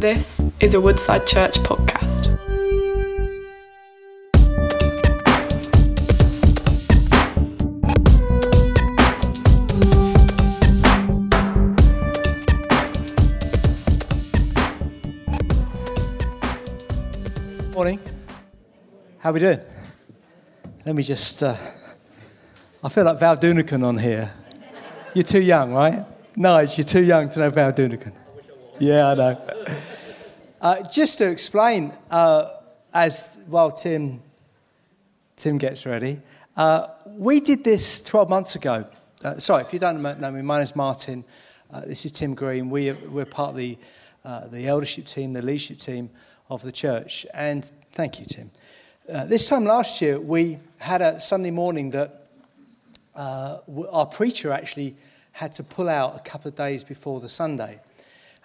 This is a Woodside Church podcast. Morning. How we doing? Let me just. Uh, I feel like Val Doonican on here. You're too young, right? Nige, you're too young to know Val Doonican. Yeah, I know. Uh, just to explain, uh, as while Tim Tim gets ready, uh, we did this 12 months ago. Uh, sorry, if you don't know me, my name's Martin. Uh, this is Tim Green. We are, we're part of the the eldership team, the leadership team of the church. And thank you, Tim. This time last year, we had a Sunday morning that our preacher actually had to pull out a couple of days before the Sunday.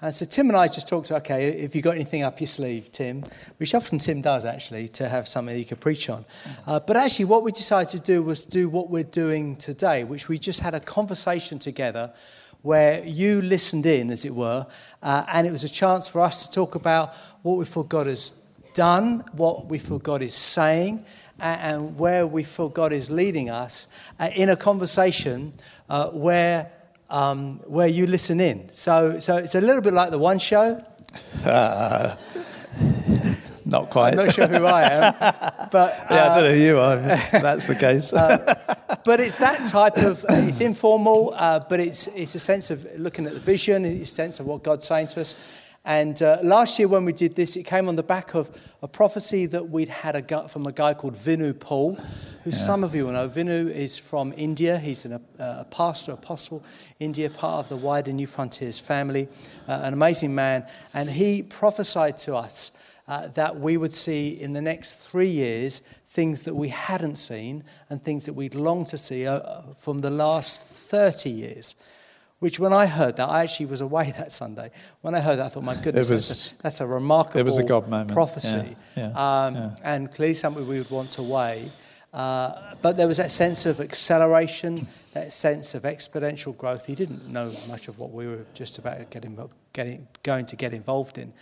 And so Tim and I just talked, okay, have you got anything up your sleeve, Tim? Which often Tim does, actually, to have something he could preach on. Uh, but actually, what we decided to do was do what we're doing today, which we just had a conversation together where you listened in, as it were, uh, and it was a chance for us to talk about what we feel God has done, what we feel God is saying, and, and where we feel God is leading us uh, in a conversation uh, where, um, where you listen in. So, so it's a little bit like the one show. Not quite. I'm not sure who I am, but yeah, I don't know uh, who you are. That's the case. but it's that type of it's informal uh, but it's it's a sense of looking at the vision it's a sense of what god's saying to us and uh, last year when we did this it came on the back of a prophecy that we'd had a gu- from a guy called vinu paul who some of you will know. Vinu is from india. He's an, uh, a pastor apostle india part of the wider Newfrontiers family uh, an amazing man. And he prophesied to us uh, that we would see in the next three years things that we hadn't seen and things that we'd longed to see uh, from the last 30 years. Which, when I heard that, I actually was away that Sunday. When I heard that, I thought, my goodness, was- that's, a, that's a remarkable it was a God moment. prophecy. Yeah, yeah, um, yeah. And clearly something we would want to weigh. Uh, but there was that sense of acceleration, that sense of exponential growth. He didn't know much of what we were just about getting, getting, going to get involved in.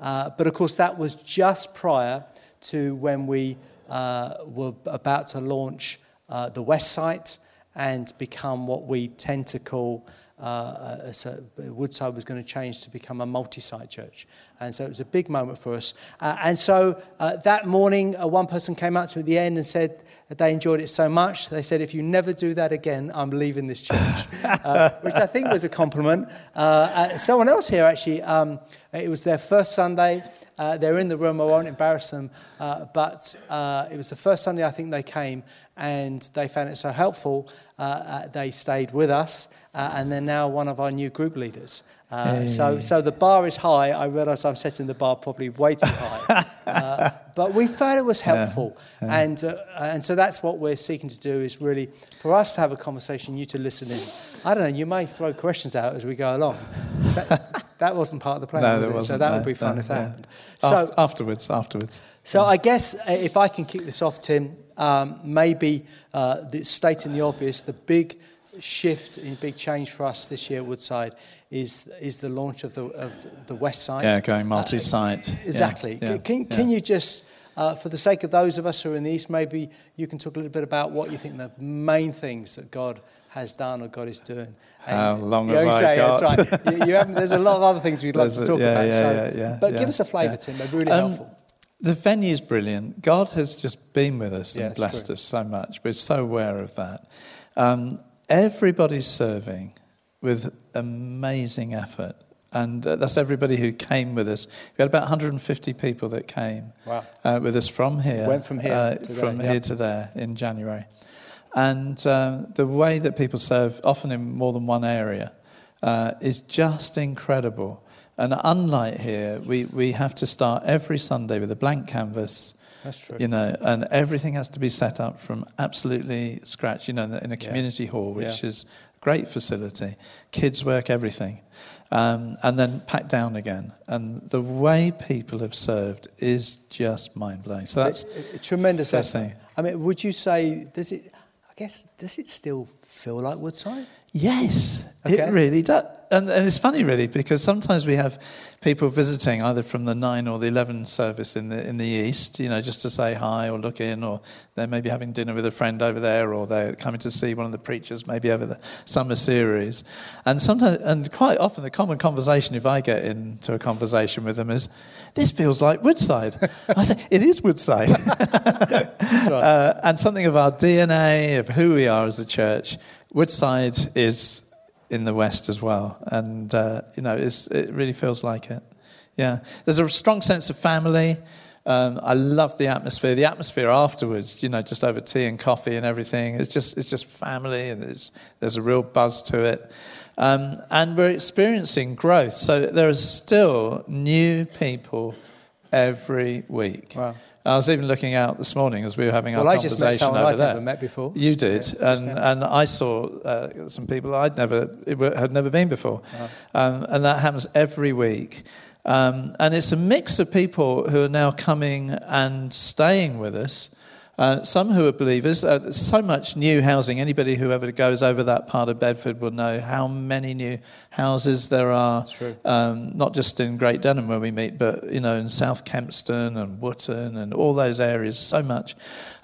Uh, but of course, that was just prior to when we uh, were about to launch uh, the West site and become what we tend to call uh, a, so Woodside was going to change to become a multi-site church, and so it was a big moment for us. Uh, and so uh, that morning, uh, one person came up to me at the end and said they enjoyed it so much. They said, "If you never do that again, I'm leaving this church," uh, which I think was a compliment. Uh, uh, someone else here actually, um, it was their first Sunday. Uh, they're in the room. I won't embarrass them, uh, but uh, it was the first Sunday I think they came, and they found it so helpful. Uh, uh, they stayed with us, uh, and they're now one of our new group leaders. Uh, so, so the bar is high. I realise I'm setting the bar probably way too high, uh, but we found it was helpful, and uh, and so that's what we're seeking to do is really for us to have a conversation, you to listen in. I don't know. You may throw questions out as we go along. that wasn't part of the plan, no, was it? wasn't. so that no, would be fun no, if that yeah. happened. So, Aft- afterwards, afterwards. so I guess uh, if I can kick this off, Tim, um, maybe uh, the stating the obvious, the big shift in big change for us this year at Woodside is is the launch of the of the West Side. Yeah, going multi-site. Uh, exactly. yeah, can yeah. can you just, uh, for the sake of those of us who are in the East, maybe you can talk a little bit about what you think the main things that God has done or God is doing. How long have I say, got? That's right. you, you haven't, there's a lot of other things we'd love to a- talk yeah, about. yeah, so, yeah, but give us a flavour. Tim. They're really Um, helpful. The venue's brilliant. God has just been with us and blessed true. us so much. We're so aware of that. Um, everybody's serving with amazing effort. And uh, that's everybody who came with us. We had about 150 people that came Wow. uh, with us from here. Went from here uh, to from yeah. here to there in January. And um, the way that people serve, often in more than one area, uh, is just incredible. And unlike here, we, we have to start every Sunday with a blank canvas. That's true. You know, and everything has to be set up from absolutely scratch. You know, in a- community hall, which Yeah. is a great facility, kids work, everything, um, and then packed down again. And the way people have served is just mind blowing. So that's a, a tremendous thing. I mean, would you say does it? I guess does it still feel like Woodside? Yes, Okay. it really does. And, and it's funny, really, because sometimes we have people visiting either from the 9 or the 11 service in the, in the east, you know, just to say hi or look in, or they're maybe having dinner with a friend over there, or they're coming to see one of the preachers maybe over the summer series. And sometimes, and quite often, the common conversation, if I get into a conversation with them, is, this feels like Woodside. I say, it is Woodside. right. uh, and something of our DNA, of who we are as a church, Woodside is in the West as well. And, uh, you know, it really feels like it. Yeah. There's a strong sense of family. Um, I love the atmosphere. The atmosphere afterwards, you know, just over tea and coffee and everything. It's just, it's just family, and there's, a real buzz to it. Um, and we're experiencing growth. So there are still new people every week. Wow. I was even looking out this morning as we were having well, our I conversation just met someone over I'd there. never met before. You did, Yeah. and and I saw uh, some people I'd never had never been before, Uh-huh. um, and that happens every week. Um, and it's a mix of people who are now coming and staying with us. Uh, some who are believers. Uh, so much new housing. Anybody who ever goes over that part of Bedford will know how many new houses there are. true. Um, not just in Great Denham where we meet, but you know in South Kempston and Wootton and all those areas. So much.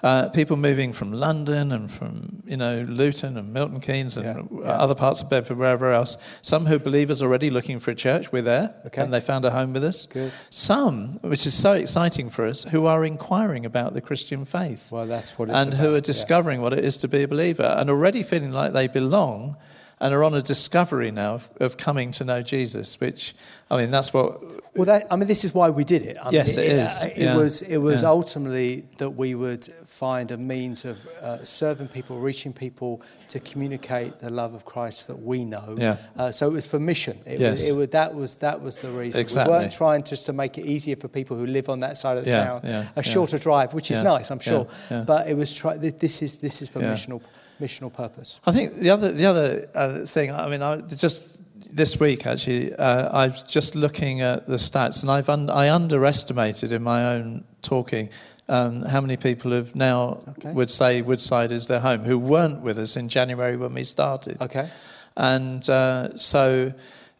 Uh, people moving from London and from you know Luton and Milton Keynes and Yeah, yeah. other parts of Bedford, wherever else. Some who are believers already looking for a church. We're there, Okay. and they found a home with us. Good. Some, which is so exciting for us, who are inquiring about the Christian faith Well, that's what it's and who about, are yeah. discovering what it is to be a believer and already feeling like they belong and are on a discovery now of, of coming to know Jesus, which, I mean, that's what. Well, that, I mean, this is why we did it. I Yes, mean, it is, It, yeah. was, it was Yeah. ultimately that we would find a means of uh, serving people, reaching people to communicate the love of Christ that we know. Yeah. Uh, so it was for mission. It Yes. was, it was, that, was, that was the reason. Exactly. We weren't trying just to make it easier for people who live on that side of the Yeah, town, yeah, a shorter drive, which is nice, I'm sure. yeah. But it was try, this, is, this is for missional, missional purpose. I think the other, the other uh, thing, I mean, I, just this week actually, uh, I was just looking at the stats and I've un- I underestimated in my own talking. Um, how many people have now Okay. would say Woodside is their home who weren't with us in January when we started? Okay. And uh, so,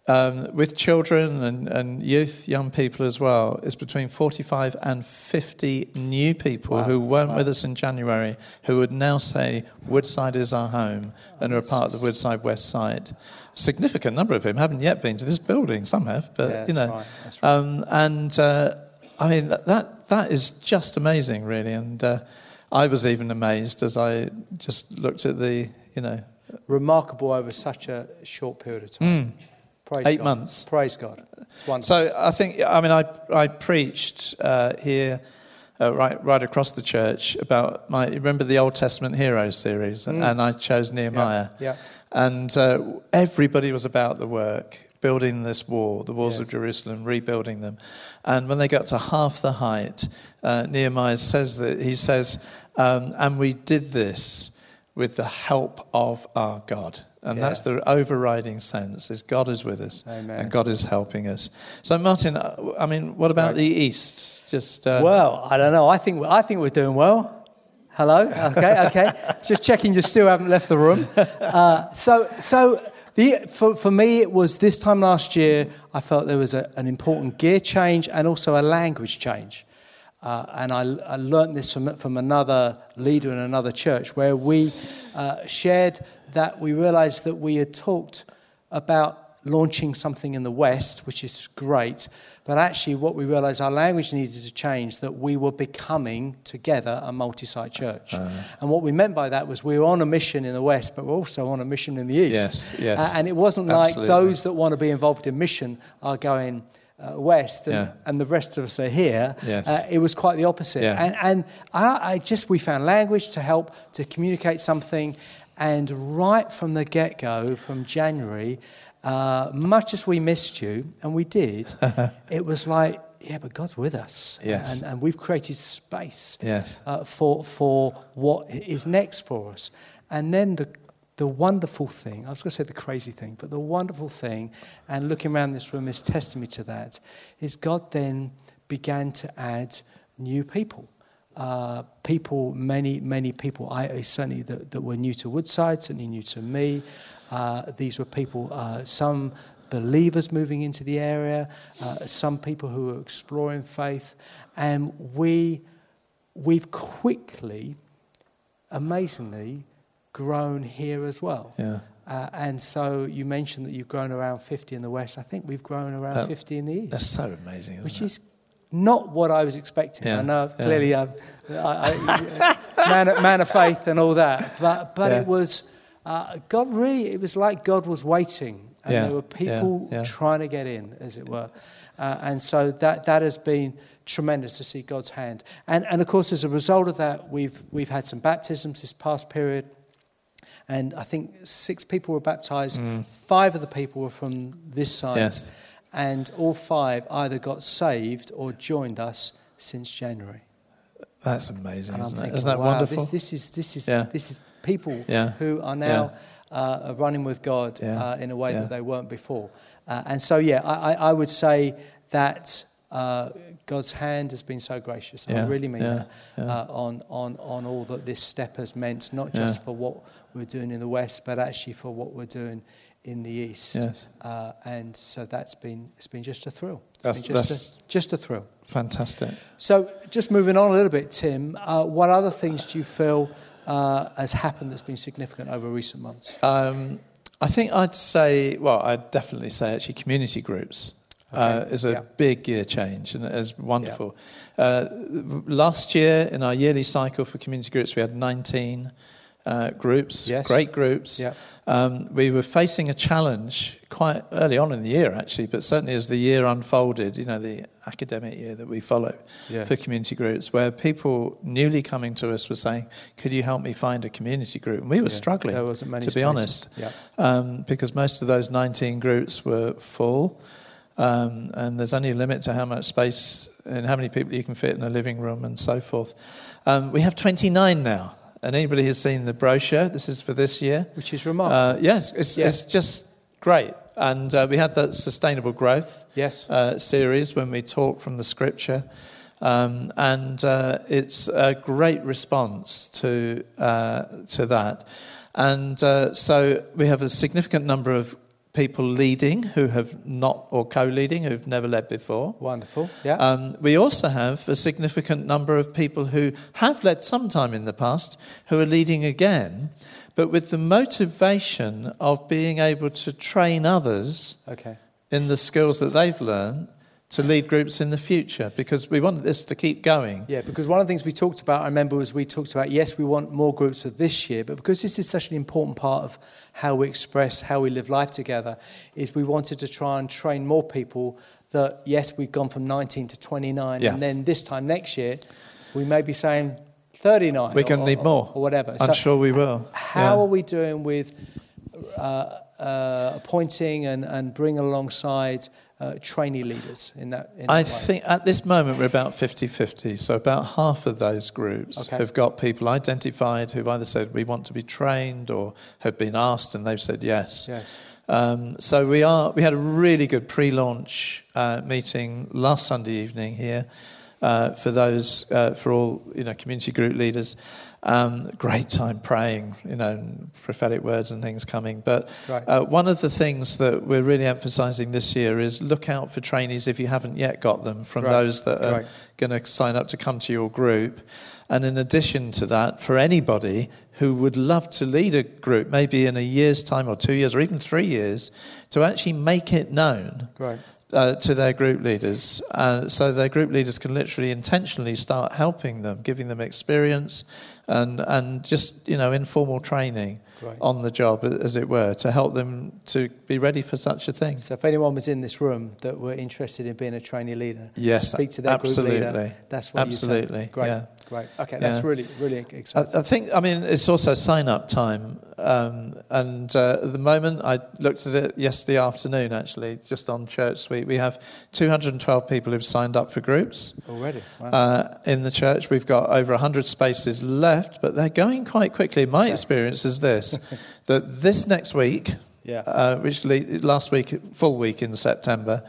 um, with children and, and youth, young people as well, it's between 45 and 50 new people Wow. who weren't Wow. with us in January who would now say Woodside is our home and are a part of the Woodside West side. Significant number of them haven't yet been to this building. Some have, but Yeah, you know. right, that's right. Um, and uh, I mean that, that that is just amazing, really. And uh, I was even amazed as I just looked at the, you know, Remarkable over such a short period of time. Praise. Eight God. months. Praise God. It's wonderful. So I think, I mean, I, I preached uh, here, uh, right, right across the church, about my, remember the Old Testament Heroes series? And I chose Nehemiah. Mm. yeah. And uh, everybody was about the work, building this wall, the walls of Jerusalem, rebuilding them. And when they got to half the height, uh, Nehemiah says that, he says, um, and we did this with the help of our God. And Yeah. that's the overriding sense is God is with us Amen. and God is helping us. So Martin, uh, I mean, what about the East? Just uh, Well, I don't know. I think I think we're doing well. Hello. Okay. Okay. Just checking. You still haven't left the room. Uh, so so the for for me it was this time last year. I felt there was a, an important gear change and also a language change. Uh, and I, I learned this from, from another leader in another church where we uh, shared that we realized that we had talked about launching something in the West, which is great, but actually what we realized our language needed to change, that we were becoming together a multi site church. And what we meant by that was we were on a mission in the West, but we're also on a mission in the East. Yes, yes. Uh, and it wasn't Absolutely. like those that want to be involved in mission are going. Uh, west and, Yeah. and the rest of us are here. Yes. Uh, it was quite the opposite. Yeah. And, and I, I just, we found language to help to communicate something. And right from the get go, from January, uh, much as we missed you, and we did, it was like, yeah, but God's with us. Yes. And, and we've created space Yes. uh, for, for what is next for us. And then the, the wonderful thing, I was going to say the crazy thing, but the wonderful thing, and looking around this room is testimony to that, is God then began to add new people. Uh, people, many, many people, I certainly that, that were new to Woodside, certainly new to me, Uh, these were people, uh, some believers moving into the area, uh, some people who were exploring faith, and we, we've quickly, amazingly, grown here as well. Yeah. Uh, and so you mentioned that you've grown around 50 in the west. I think we've grown around Uh, 50 in the east That's so amazing, isn't which it? is not what I was expecting. Yeah, I know yeah. clearly I'm I, I, man, of- man of faith and all that, but but Yeah. it was uh, God really. It was like God was waiting, and Yeah, there were people yeah. trying to get in, as it were, uh, and so that that has been tremendous to see God's hand. And and of course, as a result of that, we've we've had some baptisms this past period. And I think six people were baptized. Five of the people were from this side. Mm. Yes. And all five either got saved or joined us since January. That's amazing, And isn't it? thinking, Isn't that wow, wonderful? This, this is this is Yeah. this is people Yeah. who are now uh, running with God Yeah. uh, in a way Yeah. that they weren't before. Uh, and so, yeah, I, I I would say that uh, God's hand has been so gracious. I really mean Yeah. that Yeah. uh, on on on all that this step has meant, not Yeah. just for what we're doing in the west, but actually for what we're doing in the east. Yes. Uh, and so that's been it's been just a thrill. It's That's- been just that's- a, just a thrill. Fantastic. So, just moving on a little bit, Tim, uh, what other things do you feel uh, has happened that's been significant over recent months? Um, I think I'd say, well, I'd definitely say actually community groups uh, Okay, is a yeah. big year change and is wonderful. Uh, last year in our yearly cycle for community groups, we had 19 uh, groups, Yes. great groups. Yeah. Um, we were facing a challenge quite early on in the year, actually, but certainly as the year unfolded, you know, the academic year that we follow Yes. for community groups, where people newly coming to us were saying, Could you help me find a community group? And we were Yeah, struggling, there wasn't many to be honest, Yeah. um, because most of those 19 groups were full. Um, and there's only a limit to how much space and how many people you can fit in a living room and so forth. Um, we have 29 now. And anybody who's seen the brochure, this is for this year. Which is remarkable. Uh, yes, it's, Yeah. it's just great. And uh, we had that sustainable growth yes. uh, series when we talk from the scripture. Um, and uh, it's a great response to, uh, to that. And uh, so we have a significant number of people leading who have not, or co leading, who've never led before. Wonderful. Yeah. Um, we also have a significant number of people who have led sometime in the past who are leading again, but with the motivation of being able to train others okay. in the skills that they've learned to lead groups in the future because we want this to keep going. Yeah, because one of the things we talked about, I remember, was we talked about yes, we want more groups for this year, but because this is such an important part of how we express, how we live life together, is we wanted to try and train more people that yes, we've gone from 19 to 29, Yeah. and then this time next year, we may be saying 39. We're going to need or- more. Or whatever. I'm So sure we will. How Yeah. are we doing with uh, uh, appointing and, and bringing alongside uh, trainee leaders in that? In I that think at this moment we're about 50 50. So, about half of those groups Okay. have got people identified who've either said we want to be trained or have been asked and they've said yes. Yes. Um, so, we, are, we had a really good pre launch uh, meeting last Sunday evening here uh, for those, uh, for all you know, community group leaders. Um, great time praying, you know, prophetic words and things coming. But Right. uh, one of the things that we're really emphasising this year is look out for trainees if you haven't yet got them from Right. those that are Right. going to sign up to come to your group. And in addition to that, for anybody who would love to lead a group, maybe in a year's time or two years or even three years, to actually make it known uh, to their group leaders. Uh, so their group leaders can literally intentionally start helping them, giving them experience and, and just, you know, informal training Great. on the job, as it were, to help them to be ready for such a thing. So if anyone was in this room that were interested in being a trainee leader, Yes, speak to their group leader. That's what you Absolutely, say. Great, yeah. Great. Okay, that's Yeah. really, really I, exciting. I think, I mean, it's also sign up time. Um, and uh, at the moment, I looked at it yesterday afternoon, actually, just on ChurchSuite. We have 212 people who've signed up for groups. Already, wow. Uh, in the church, we've got over 100 spaces left, but they're going quite quickly. My experience is this that this next week, Yeah. uh, which last week, full week in September,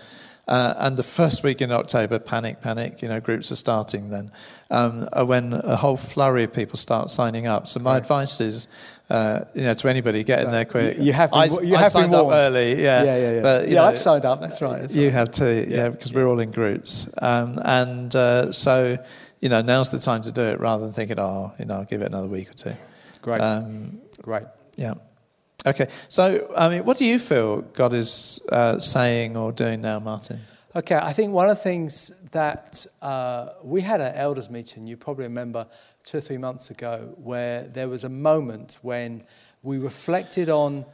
Uh, and the first week in October, panic, panic, you know, groups are starting then, um, uh, when a whole flurry of people start signing up. So my advice is, uh, you know, to anybody, get in there quick. You- have been- I, you have signed up early, yeah. yeah, yeah, yeah. But, you yeah, know, I've signed up. That's right. That's you right. have to, yeah, Yeah, because we're all in groups. Um, and uh, so, you know, now's the time to do it rather than thinking, oh, you know, I'll give it another week or two. Great. Um, Great. yeah. Okay. So, I mean, what do you feel God is uh, saying or doing now, Martin? Okay, I think one of the things that uh, we had an elders meeting, you probably remember two or three months ago, where there was a moment when we reflected on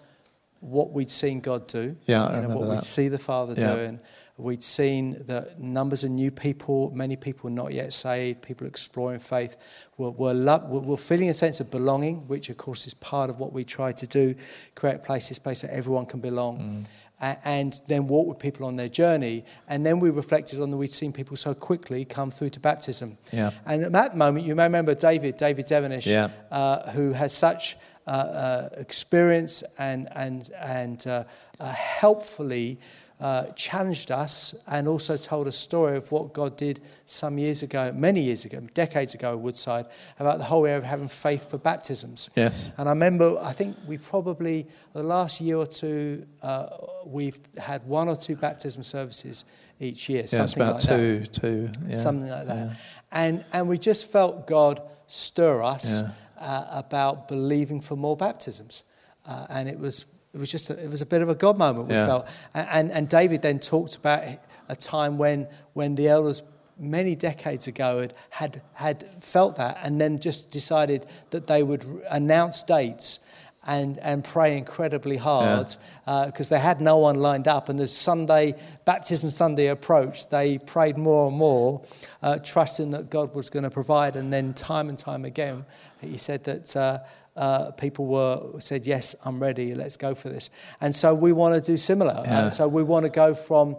what we'd seen God do, Yeah, you know, what we'd see the Father Yeah. doing. We'd seen that numbers of new people, many people not yet saved, people exploring faith, were, were, were, were feeling a sense of belonging, which of course is part of what we try to do, create places, place where everyone can belong. a- And then walk with people on their journey. And then we reflected on that we'd seen people so quickly come through to baptism. Yeah. And at that moment, you may remember David, David Devenish, Yeah. uh, who has such uh, uh, experience and, and, and uh, uh, helpfully uh, challenged us and also told a story of what God did some years ago, many years ago, decades ago at Woodside, about the whole area of having faith for baptisms. Yes. And I remember, I think we probably, the last year or two, uh, we've had one or two baptism services each year. Yeah, it's something about like that two, two. Yeah. something like that. Yeah. And, and we just felt God stir us Yeah. uh, about believing for more baptisms. Uh, and it was, it was just a, it was a bit of a God moment, we Yeah. felt. And, and, and David then talked about a time when, when the elders many decades ago had, had, had felt that and then just decided that they would announce dates and, and pray incredibly hard because they had no one lined up. And as Sunday, Baptism Sunday approached, they prayed more and more, uh, trusting that God was going to provide. And then time and time again, he said that uh, uh, people were said, "Yes, I'm ready. Let's go for this." And so we want to do similar. Yeah. Uh, so we want to go from.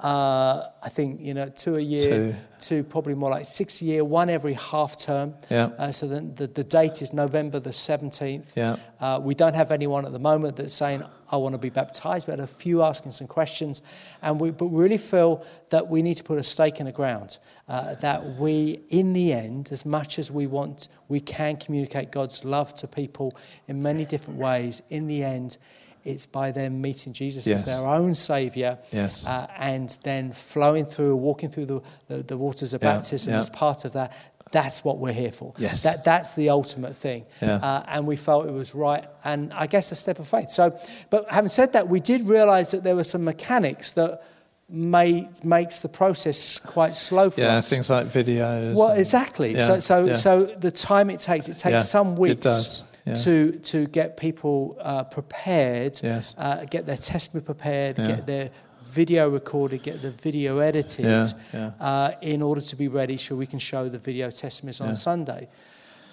Uh, I think you know two a year Two. to probably more like six a year, one every half term. Yeah. Uh, so then the, the date is November the 17th. Yeah. Uh, we don't have anyone at the moment that's saying, I want to be baptized. We had a few asking some questions. And we, but we really feel that we need to put a stake in the ground. Uh, that we, in the end, as much as we want, we can communicate God's love to people in many different ways. In the end, it's by them meeting Jesus Yes. as their own Saviour Yes. uh, and then flowing through, walking through the, the, the waters of Yeah, baptism yeah. as part of that. That's what we're here for. Yes. That, that's the ultimate thing. Yeah. Uh, and we felt it was right, and I guess a step of faith. So, but having said that, we did realize that there were some mechanics that made, makes the process quite slow for Yeah, us. things like videos. Well, exactly. Yeah, so, so, yeah. so the time it takes, it takes Yeah, some it weeks does, yeah. to to get people uh, prepared, Yes. uh, get their testimony prepared, Yeah. get their video recorded, get the video edited, Yeah. Uh, in order to be ready so we can show the video testimonies on. Sunday.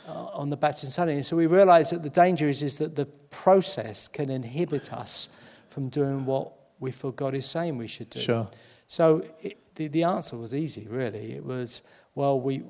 Uh, on the baptism Sunday. And so we realize that the danger is, is that the process can inhibit us from doing what we feel God is saying we should do. Sure. So it, the, the answer was easy, really. It was, well, we,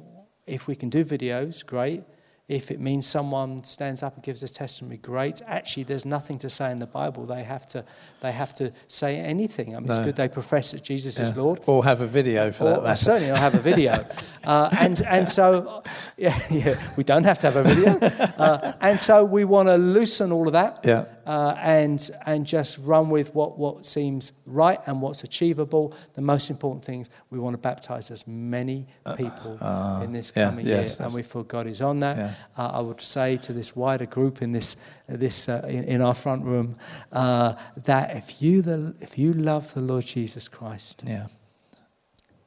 if we can do videos, great. If it means someone stands up and gives a testimony, great. Actually, there's nothing to say in the Bible. They have to, they have to say anything. I mean, it's good they profess that Jesus is Lord. Or have a video for that matter. certainly, I'll have a video. uh, and, and so, yeah, yeah, we don't have to have a video. Uh, and so we want to loosen all of that Yeah. Uh, and, and just run with what, what seems right and what's achievable. The most important thing is we want to baptize as many people in this Uh, yeah, coming yes, year. And we feel God is on that. Yeah. Uh, I would say to this wider group in, this, this, uh, in, in our front room uh, that if you, the, if you love the Lord Jesus Christ, Yeah.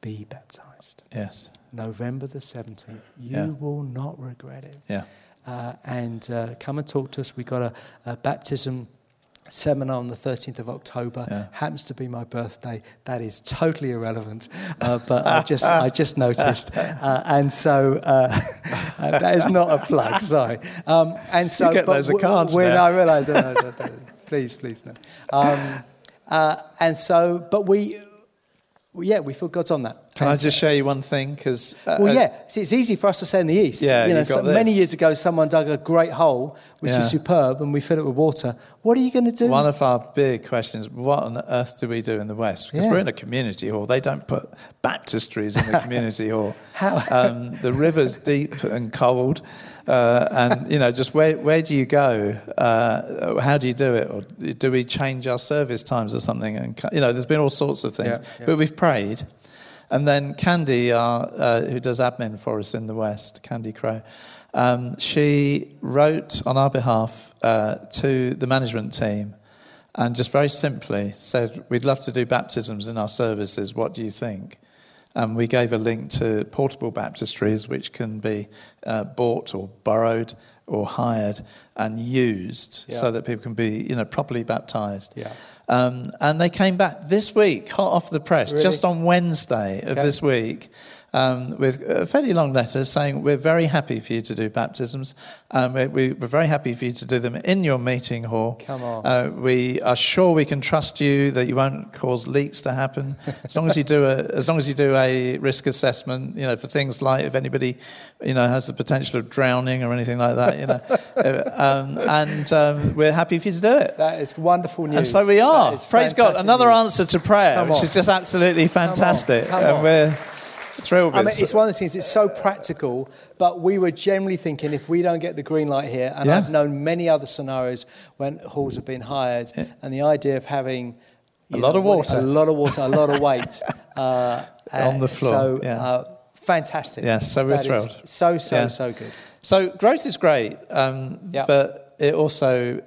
be baptized. Yes. November the 17th. You Yeah. will not regret it. Yeah. Uh, and uh, come and talk to us. We've got a, a baptism seminar on the 13th of October. Yeah. Happens to be my birthday. That is totally irrelevant. Uh, but I just, I just noticed. Uh, and so uh, uh, that is not a plug, sorry. Um, and so, get but loads of cards when now. I realise, no, no, no, no, please, please, no. Um, uh, and so, but we, yeah, we feel God's on that. Can I just show you one thing? Because uh, Well, yeah. See, it's easy for us to say in the east. Yeah, you know, so many years ago, someone dug a great hole, which Yeah. is superb, and we fill it with water. What are you going to do? One of our big questions: What on earth do we do in the West? Because Yeah. we're in a community hall. They don't put baptistries in the community hall. How- Um, the river's deep and cold, uh, and you know, just where where do you go? Uh, how do you do it? Or do we change our service times or something? And you know, there's been all sorts of things. Yeah. But we've prayed, and then Candy, our, uh, who does admin for us in the West, Candy Crow. Um, she wrote on our behalf uh, to the management team and just very simply said, We'd love to do baptisms in our services. What do you think? And we gave a link to portable baptistries, which can be uh, bought or borrowed or hired and used Yeah. so that people can be you know, properly baptized. Yeah. Um, and they came back this week, hot off the press, Really? just on Wednesday of Okay. this week, um, with a fairly long letter saying, We're very happy for you to do baptisms. Um, we, we're very happy for you to do them in your meeting hall. Come on. Uh, we are sure we can trust you that you won't cause leaks to happen. As long as you do a, as long as you do a risk assessment, you know, for things like if anybody, you know, has the potential of drowning or anything like that, you know. Uh, um, and um, we're happy for you to do it. That is wonderful news. And so we are. Praise God. Another news. answer to prayer, Come which on. is just absolutely fantastic. come and on. we're thrilled I mean, it's one of the things, it's so practical, but we were generally thinking if we don't get the green light here, and Yeah. I've known many other scenarios when halls have been hired, and the idea of having A lot of water. a lot of water, a lot of weight uh, On the uh, floor, So, yeah. uh, fantastic. Yes, so we're That thrilled. So, so, Yeah. so good. So growth is great, um, Yeah. but it also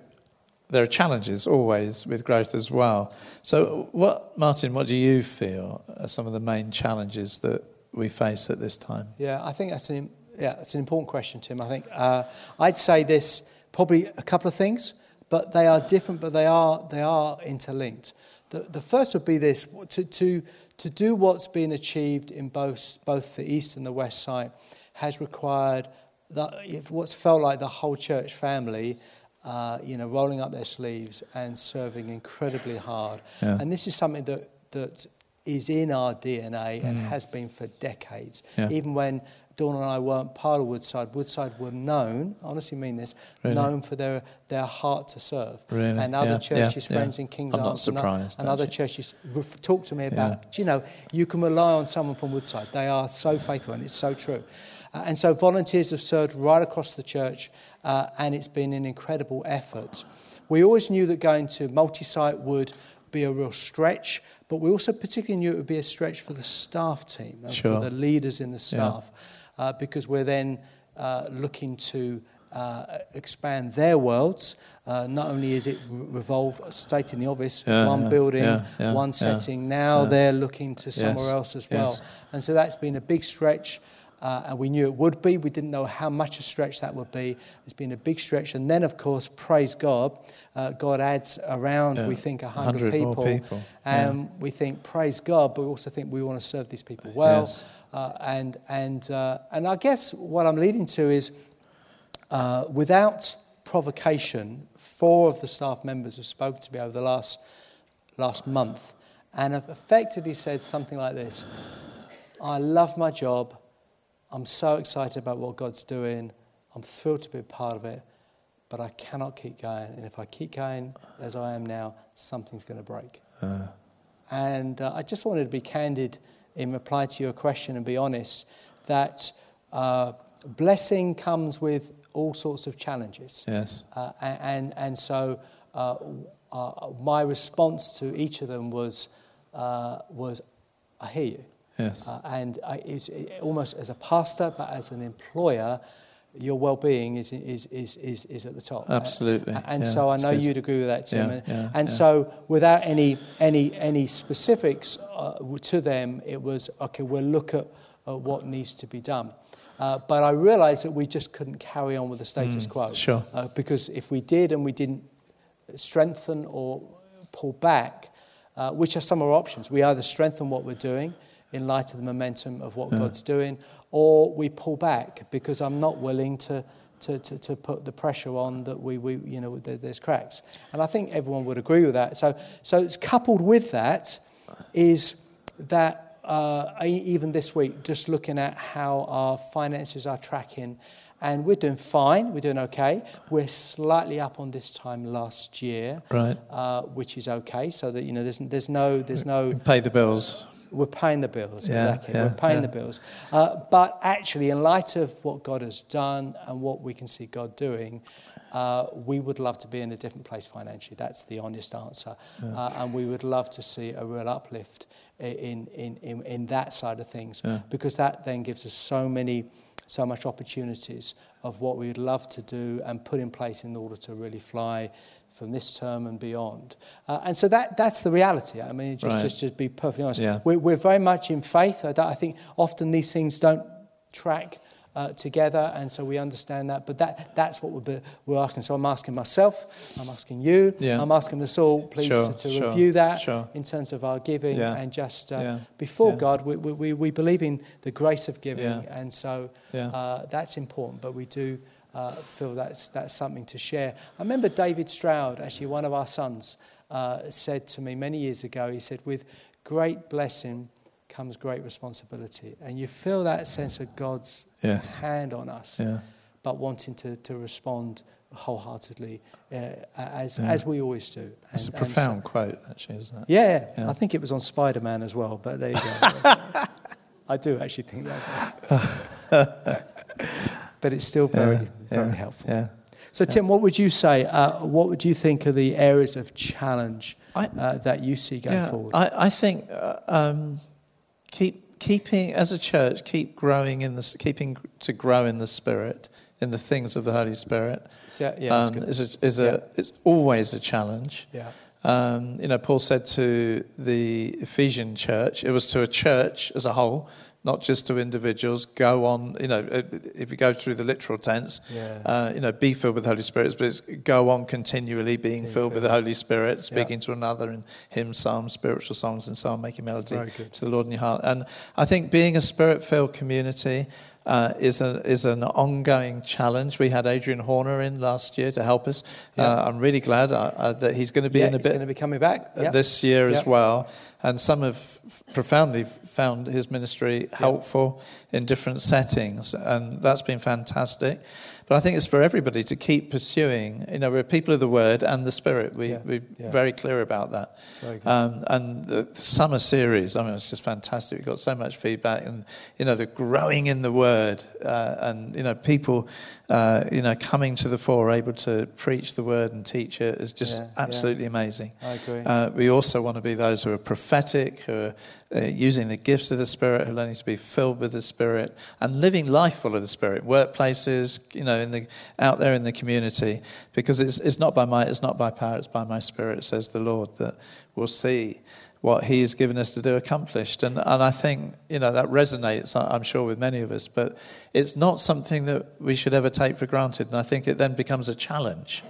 there are challenges always with growth as well. So, what, Martin? What do you feel are some of the main challenges that we face at this time? Yeah, I think that's an yeah, that's an important question, Tim. I think uh, I'd say this probably a couple of things, but they are different, but they are they are interlinked. The the first would be this to to to do what's been achieved in both both the east and the west side has required that if what's felt like the whole church family. Uh, you know, rolling up their sleeves and serving incredibly hard. Yeah. And this is something that, that is in our DNA and has been for decades. Mm. Yeah. Even when Dawn and I weren't part of Woodside, Woodside were known, I honestly mean this, Really? known for their, their heart to serve. Really? And other Yeah, churches, yeah. friends in King's Arms, and and other churches talk to me about, you know, you can rely on someone from Woodside. They are so faithful, and it's so true. Uh, and so volunteers have served right across the church, uh, and it's been an incredible effort. We always knew that going to multi site would be a real stretch, but we also particularly knew it would be a stretch for the staff team and Sure. for the leaders in the staff, uh, because we're then uh, looking to uh, expand their worlds. Uh, not only is it re- revolve, stating the obvious, Yeah, one yeah, building, yeah, yeah, one yeah, setting. Now yeah. they're looking to somewhere Yes, else as well. yes. And so that's been a big stretch, uh, and we knew it would be. We didn't know how much a stretch that would be. It's been a big stretch. And then, of course, praise God, uh, God adds around, Yeah, we think, 100, 100 more people. people, And we think, praise God, but we also think we want to serve these people well. Yes. Uh, and, and, uh, and I guess what I'm leading to is uh, without provocation, four of the staff members have spoken to me over the last, last month and have effectively said something like this I love my job. I'm so excited about what God's doing. I'm thrilled to be a part of it, but I cannot keep going. And if I keep going as I am now, something's going to break. And uh, I just wanted to be candid in reply to your question and be honest that uh, blessing comes with all sorts of challenges. Yes. Uh, and, and so uh, uh, my response to each of them was, uh, was I hear you. Yes. Uh, and I, it's it, almost as a pastor, but as an employer, your well-being is, is, is, is, is at the top. Absolutely. A- And Yeah, so I know good. you'd agree with that, Tim. Yeah, and yeah, and so without any, any, any specifics uh, to them, it was, okay, we'll look at uh, what needs to be done. Uh, but I realized that we just couldn't carry on with the status quo. Mm, sure. Uh, because if we did and we didn't strengthen or pull back, uh, which are some of our options. We either strengthen what we're doing in light of the momentum of what God's doing, or we pull back because I'm not willing to, to, to, to put the pressure on that we, we you know, there, there's cracks. And I think everyone would agree with that. So, so it's coupled with that is that uh, even this week, just looking at how our finances are tracking, and we're doing fine. We're doing okay. We're slightly up on this time last year, Right. uh, which is okay. So that you know, there's there's no there's no Pay the bills. We're paying the bills, Yeah, exactly. yeah, we're paying yeah. the bills. Uh, but actually, in light of what God has done and what we can see God doing, uh, we would love to be in a different place financially. That's the honest answer. Uh, and we would love to see a real uplift in, in, in, in that side of things because that then gives us so many, so much opportunities of what we would love to do and put in place in order to really fly from this term and beyond. Uh, and so that, that's the reality. I mean, just, Right. just to be perfectly honest, Yeah. we're, we're very much in faith. I, I think often these things don't track uh, together, and so we understand that. But that, that's what we're, we're asking. So I'm asking myself, I'm asking you, Yeah. I'm asking us all, please, Sure, to, to sure, review that sure. in terms of our giving Yeah. and just uh, Yeah, before. God, we, we- we, believe in the grace of giving, and so uh, that's important. But we do uh, feel that's, that's something to share. I remember David Stroud, actually one of our sons, uh, said to me many years ago, he said, with great blessing comes great responsibility. And you feel that sense of God's Yes. hand on us, Yeah. but wanting to, to respond wholeheartedly uh, as, Yeah. as we always do. It's a And- and so- profound quote, actually, isn't it? yeah, Yeah. I think it was on Spider Man as well, but there you go. I do actually think that. but it's still very, yeah. Very yeah. helpful. Yeah. So, Tim, what would you say? Uh, what would you think are the areas of challenge I- uh, that you see going yeah, forward? I, I think uh, um, keep keeping as a church, keep growing in the keeping to grow in the Spirit, in the things of the Holy Spirit. So, yeah, um, is a, is a it's always a challenge. Yeah. Um, you know, Paul said to the Ephesian church, it was to a church as a whole, not just to individuals. Go on, you know, uh, if you go through the literal tense, Yeah. uh, you know, be filled with the Holy Spirit, but it's go on continually being Being filled with the. Holy Spirit, speaking to another in hymns, psalms, spiritual songs, and so on, making melody to the Lord in your heart. And I think being a spirit-filled community. Uh, is a is an ongoing challenge. We had Adrian Horner in last year to help us. Yeah. Uh, I'm really glad uh, uh, that he's going to be yeah, in a he's bit going to be coming back yeah. this year as well. And some have profoundly found his ministry helpful in different settings, and that's been fantastic. But I think it's for everybody to keep pursuing. You know, we're people of the Word and the Spirit. We, Yeah, We're yeah. very clear about that. Um, and the summer series, I mean, it's just fantastic. We've got so much feedback, and you know, the growing in the Word, uh, and you know, people, uh, you know, coming to the fore, able to preach the Word and teach it is just Yeah, yeah. absolutely amazing. I agree. Uh, we also want to be those who are prophetic, who are uh, using the gifts of the Spirit, who are learning to be filled with the Spirit, and living life full of the Spirit. Workplaces, you know, in the out there in the community, because it's it's not by might, it's not by power, it's by my Spirit, says the Lord, that we'll see what He has given us to do accomplished. And and I think you know that resonates, I'm sure, with many of us. But it's not something that we should ever take for granted. And I think it then becomes a challenge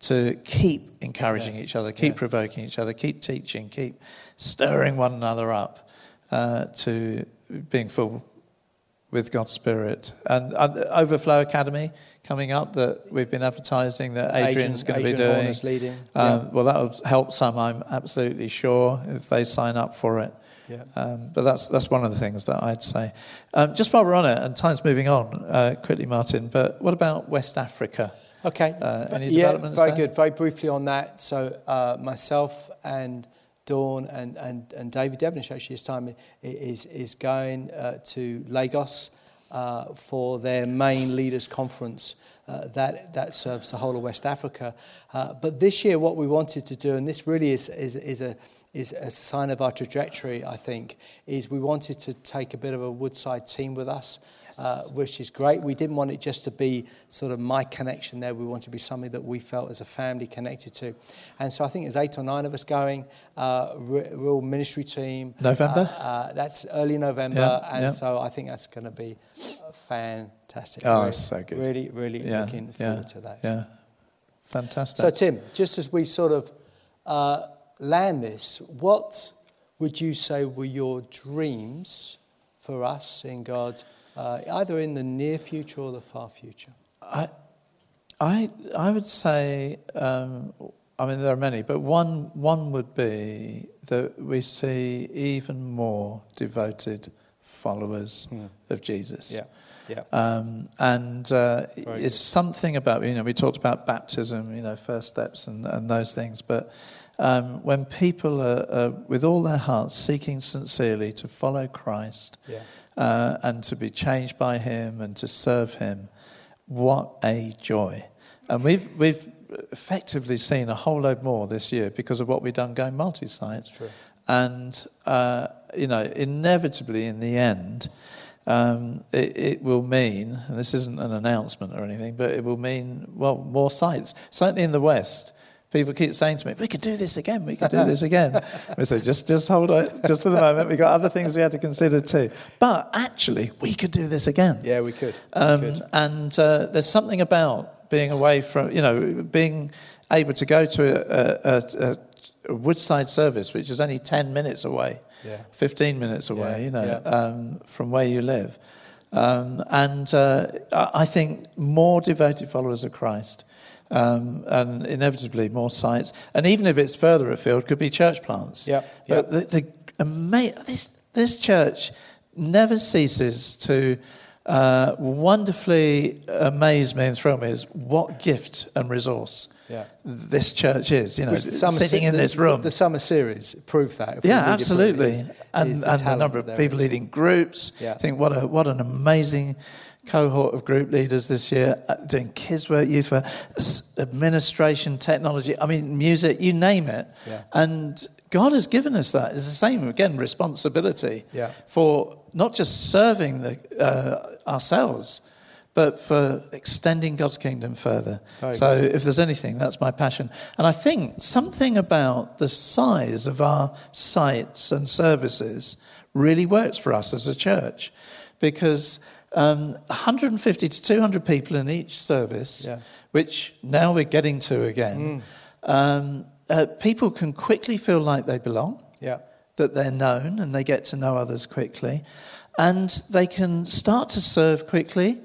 to keep encouraging each other, keep Yeah. provoking each other, keep teaching, keep stirring one another up uh, to being full with God's Spirit. And uh, Overflow Academy coming up that we've been advertising that Adrian's going to be Adrian doing. Horner's leading. Um, Well, that will help some, I'm absolutely sure, if they sign up for it. Yeah. Um, but that's that's one of the things that I'd say. Um, just while we're on it, and time's moving on uh, quickly, Martin. But what about West Africa? Okay. Uh, any yeah, developments very there? good. Very briefly on that. So uh, myself and Dawn and, and, and David Devenish actually this time is, is going uh, to Lagos uh, for their main leaders conference uh, that, that serves the whole of West Africa. Uh, but this year what we wanted to do, and this really is, is, is a is a sign of our trajectory, I think, is we wanted to take a bit of a Woodside team with us uh, which is great. We didn't want it just to be sort of my connection there. We wanted to be something that we felt as a family connected to. And so I think there's eight or nine of us going, uh, real ministry team. November? Uh, uh, that's early November. Yeah, and yeah. so I think that's going to be fantastic. Oh, so good. Really, really Yeah, looking forward to that. Yeah, fantastic. So, Tim, just as we sort of uh, land this, what would you say were your dreams for us in God, uh, either in the near future or the far future? I, I, I would say um, I mean, there are many, but one, one would be that we see even more devoted followers of Jesus. Yeah. Yeah. Um, and uh, it's something about, you know, we talked about baptism, you know, first steps and, and those things. But um, when people are, are, with all their hearts, seeking sincerely to follow Christ Yeah. Uh, and to be changed by Him and to serve Him, what a joy. And we've, we've effectively seen a whole load more this year because of what we've done going multi site. And, uh, you know, inevitably in the end, um, it, it will mean, and this isn't an announcement or anything, but it will mean, well, more sites. Certainly in the West, people keep saying to me, we could do this again, we could do this again. we say, just, just hold on, just for the moment, we've got other things we had to consider too. But actually, we could do this again. Yeah, we could. We Um, could. and uh, there's something about being away from, you know, being able to go to a, a, a, Woodside service, which is only 10 minutes away, Yeah. 15 minutes away, Yeah, you know, yeah. um, from where you live. Um, and uh, I think more devoted followers of Christ. Um, and inevitably more sites, and even if it's further afield, could be church plants. Yep, But yep. the, the ama- this this church never ceases to uh, wonderfully amaze me and thrill me. Is what gift and resource Yeah. this church is. You know, the summer sitting in the- this room. The summer series proved that. yeah, absolutely. proved it, is- and is and the number of people leading groups. Yeah. I think what a what an amazing cohort of group leaders this year uh, doing kids work, youth work, administration, technology. I mean, music. You name it. Yeah. And God has given us that. It's the same again responsibility Yeah. for not just serving the, uh, ourselves, but for extending God's kingdom further. Very so, if there's anything, that's my passion. And I think something about the size of our sites and services really works for us as a church because um, 150 to 200 people in each service, Yeah. which now we're getting to again, um, uh, people can quickly feel like they belong Yeah. that they're known and they get to know others quickly. And they can start to serve quickly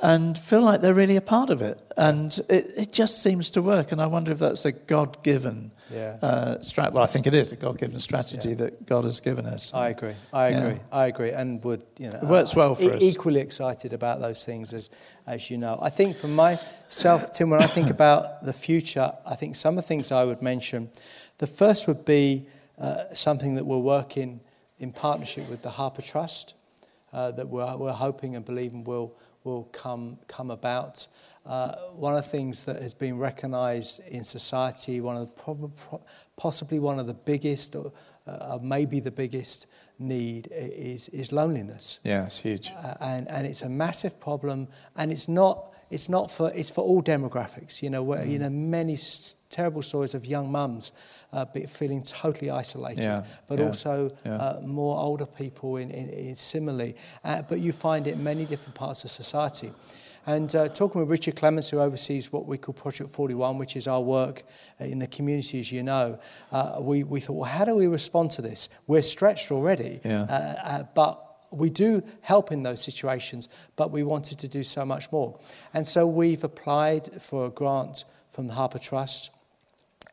and feel like they're really a part of it. And it, it just seems to work. And I wonder if that's a God given Yeah. uh, strat. Well, I think it is a God given strategy that God has given us. I agree. I Yeah. agree. I agree, and would you know? It works well for e- us. Equally excited about those things as, as you know. I think for myself, Tim, when I think about the future, I think some of the things I would mention. The first would be uh, something that we're working in partnership with the Harpur Trust, uh, that we're, we're hoping and believing will will come come about. uh, one of the things that has been recognised in society, one of the prob- possibly one of the biggest, or uh, maybe the biggest need is, is loneliness. Yeah, it's huge. Uh, and, and it's a massive problem, and it's not. It's not for it's for all demographics. You know, where, mm. you know many s- terrible stories of young mums uh, feeling totally isolated, yeah, but yeah, also yeah. Uh, more older people in, in, in similarly. Uh, but you find it in many different parts of society. And uh, talking with Richard Clements, who oversees what we call Project 41, which is our work uh, in the community, as you know, uh, we, we thought, well, how do we respond to this? We're stretched already, Yeah. uh, uh, but we do help in those situations, but we wanted to do so much more. And so we've applied for a grant from the Harpur Trust,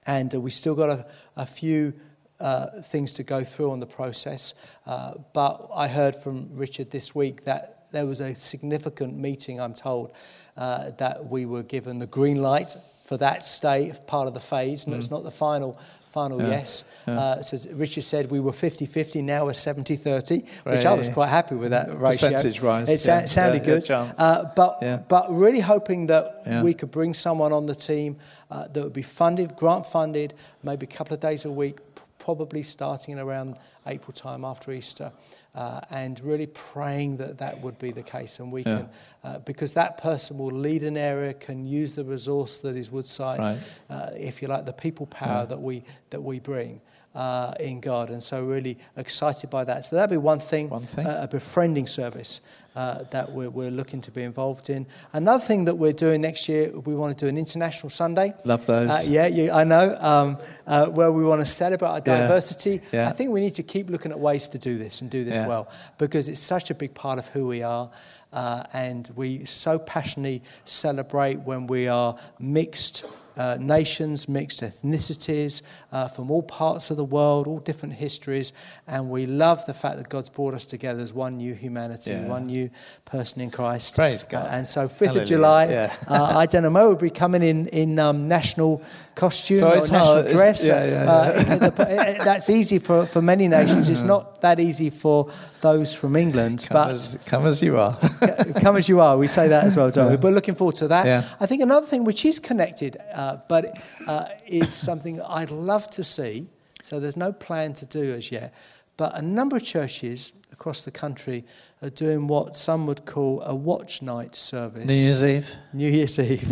and uh, we still got a, a few uh, things to go through on the process. Uh, but I heard from Richard this week that there was a significant meeting, I'm told, uh, that we were given the green light for that stay, part of the phase. No, it's not the final. Final Yeah, yes. Uh, so Richard said we were 50 50, now we're 70 30, which I was quite happy with that ratio. Percentage rise, It yeah, sounded yeah, yeah, good. Uh, but, Yeah. but really hoping that Yeah. we could bring someone on the team uh, that would be funded, grant funded, maybe a couple of days a week, probably starting in around April time after Easter, uh, and really praying that that would be the case. And we Yeah. can, uh, because that person will lead an area, can use the resource that is Woodside, Right. uh, if you like, the people power that we that we bring. Uh, in God, and so really excited by that. So that'd be one thing, One thing. Uh, a befriending service. uh, that we're, we're looking to be involved in. Another thing that we're doing next year, we want to do an international Sunday. Love those. Uh, yeah, you, I know. Um, uh, where we want to celebrate our Yeah. diversity. Yeah. I think we need to keep looking at ways to do this and do this Yeah. well because it's such a big part of who we are. Uh, and we so passionately celebrate when we are mixed uh, nations, mixed ethnicities uh, from all parts of the world, all different histories. And we love the fact that God's brought us together as one new humanity, Yeah. one new person in Christ. Praise God. Uh, and so, 5th Hallelujah. of July, Yeah. uh, I don't know, will be coming in, in um, national costume So or national hard, dress. yeah, yeah, Uh, the- that's easy for, for many nations. It's not that easy for those from England. Come, but as, come as you are. come as you are. We say that as well, don't we? But looking forward to that. Yeah. I think another thing which is connected, uh, but uh, is something I'd love to see. So there's no plan to do as yet. But a number of churches across the country are doing what some would call a watch night service. New Year's Eve. New Year's Eve,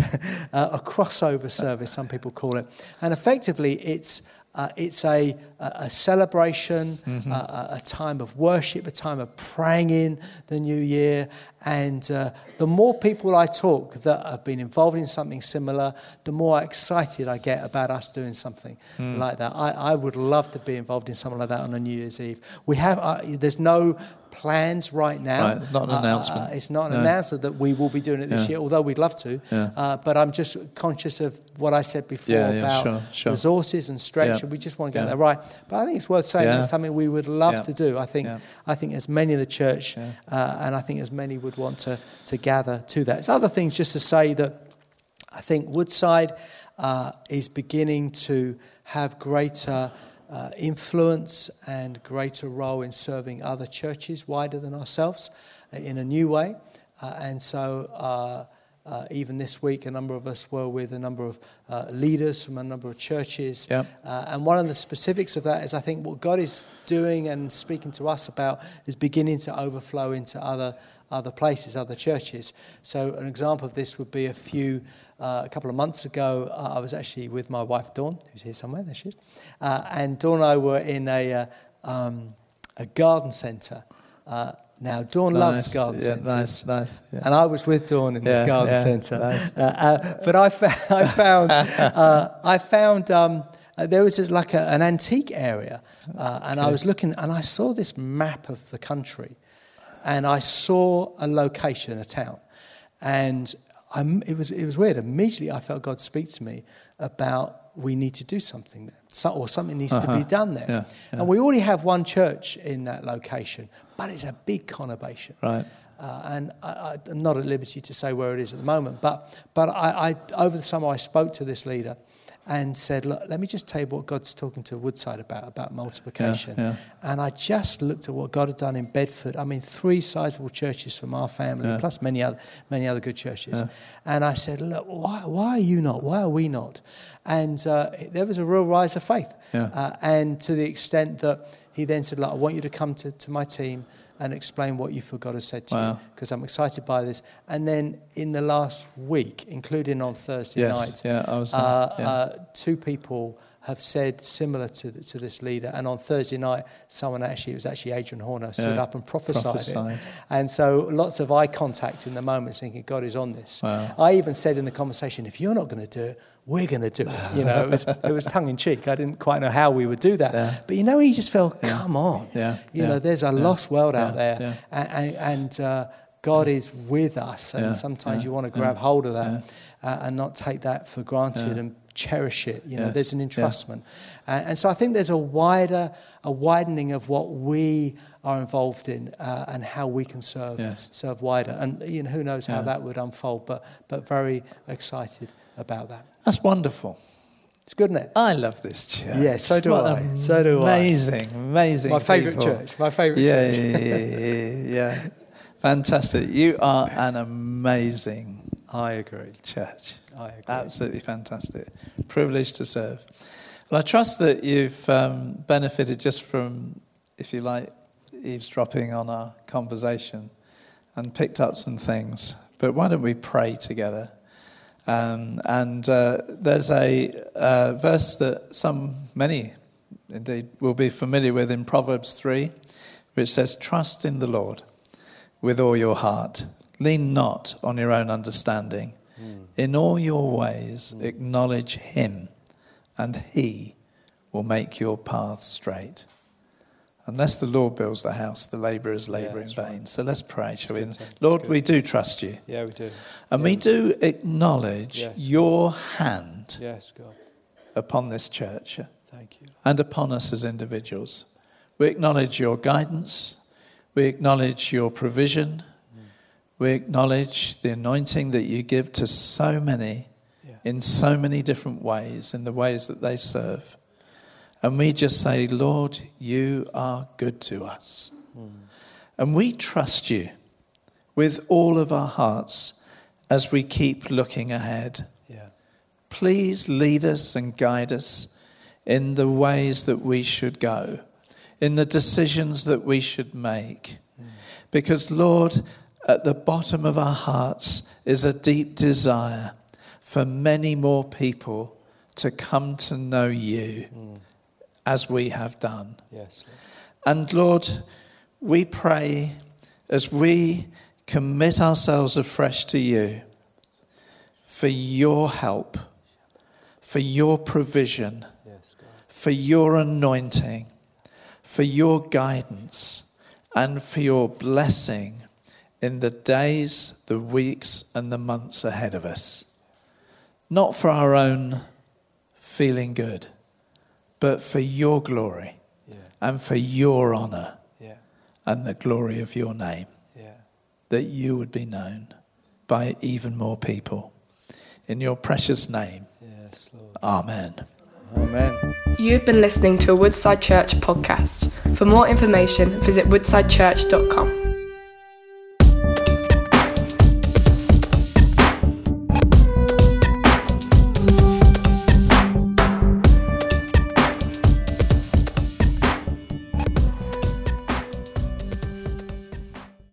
uh, a crossover service, some people call it. And effectively, it's, uh, it's a, a a celebration, Mm-hmm. uh, a, a time of worship, a time of praying in the new year. And uh, the more people I talk that have been involved in something similar, the more excited I get about us doing something Mm. like that. I, I would love to be involved in something like that on a New Year's Eve. We have, uh, there's no plans right now. Right, not an Uh, uh, announcement. it's not an No. announcement that we will be doing it this Yeah. year, although we'd love to. Yeah. Uh, but I'm just conscious of what I said before Yeah, about sure, sure. resources and stretch. Yeah. We just want to get that right. But I think it's worth saying that's something we would love to do. I think, Yeah. I think as many in the church, Yeah. uh, and I think as many would want to, to gather to that. It's other things just to say that I think Woodside uh, is beginning to have greater uh, influence and greater role in serving other churches wider than ourselves uh, in a new way. Uh, and so, uh, uh, even this week, a number of us were with a number of uh, leaders from a number of churches. Yep. Uh, and one of the specifics of that is I think what God is doing and speaking to us about is beginning to overflow into other other places, other churches. So an example of this would be a few, uh, a couple of months ago, uh, I was actually with my wife Dawn, who's here somewhere, there she is, uh, and Dawn and I were in a, uh, um, a garden centre. Uh, now, Dawn loves Nice. garden yeah, centres. Nice, nice. Yeah. And I was with Dawn in this garden yeah, centre. nice. Uh, but I, fa- I found, uh, I found um, uh, there was just like a, an antique area. Uh, and I was looking and I saw this map of the country. And I saw a location, a town. And I, it, was, it was weird. Immediately I felt God speak to me about we need to do something there, so, or something needs to be done there. Yeah, yeah. And we already have one church in that location, but it's a big conurbation. Right. Uh, and I, I'm not at liberty to say where it is at the moment, but, but I, I, over the summer I spoke to this leader and said, Look, let me just tell you what God's talking to Woodside about, about multiplication. yeah. And I just looked at what God had done in Bedford. I mean, three sizable churches from our family, plus many other, many other good churches. And I said, Look, why, why are you not? Why are we not? And uh, there was a real rise of faith. Yeah. Uh, and to the extent that he then said, Look, I want you to come to, to my team and explain what you feel God has said to you because I'm excited by this. And then in the last week, including on Thursday Yes, night, yeah, I was uh, uh, two people have said similar to, the, to this leader. And on Thursday night, someone actually, it was actually Adrian Horner, stood Yeah, up and prophesied, prophesied. it. And so lots of eye contact in the moment, thinking God is on this. Wow. I even said in the conversation, if you're not going to do it, we're going to do it. You know, it was, it was tongue in cheek. I didn't quite know how we would do that. Yeah. But you know, he just felt, come on. Yeah, You know, there's a lost world out there. And, and uh, God is with us. And sometimes you want to grab hold of that uh, and not take that for granted and cherish it. You know, Yes, there's an entrustment. And, and so I think there's a wider, a widening of what we are involved in uh, and how we can serve, Yes. serve wider. And you know, who knows how that would unfold, but, but very excited about that. That's wonderful. It's good, isn't it? I love this church. Yeah, so do What I. So do I. Amazing, amazing. My favourite church. My favourite Yeah, church. yeah, yeah, yeah, yeah. Fantastic. You are an amazing I agree. church. I agree. Absolutely fantastic. Privileged to serve. Well, I trust that you've um, benefited just from, if you like, eavesdropping on our conversation and picked up some things. But why don't we pray together? Um, and uh, there's a uh, verse that some, many indeed, will be familiar with in Proverbs 3, which says, Trust in the Lord with all your heart. Lean not on your own understanding. In all your ways, acknowledge Him, and He will make your path straight. Unless the Lord builds the house, the labourers labour in that's vain. So let's pray, shall we? good, Tim. That's Lord, we do trust you. Yeah, we do. And we do acknowledge Yes. your hand Yes, God. upon this church Thank you. and upon us as individuals. We acknowledge your guidance. We acknowledge your provision. Mm. We acknowledge the anointing that you give to so many Yeah. in so many different ways, in the ways that they serve. And we just say, Lord, you are good to us. And we trust you with all of our hearts as we keep looking ahead. Yeah. Please lead us and guide us in the ways that we should go, in the decisions that we should make. Because, Lord, at the bottom of our hearts is a deep desire for many more people to come to know you mm. As we have done. Yes, Lord. And Lord, we pray as we commit ourselves afresh to you for your help, for your provision, Yes, for your anointing, for your guidance, and for your blessing in the days, the weeks, and the months ahead of us. Not for our own feeling good, but for your glory Yeah. and for your honor Yeah. and the glory of your name, Yeah. that you would be known by even more people. In your precious name, Yes, Lord. amen. Amen. You've been listening to a Woodside Church podcast. For more information, visit woodsidechurch.com.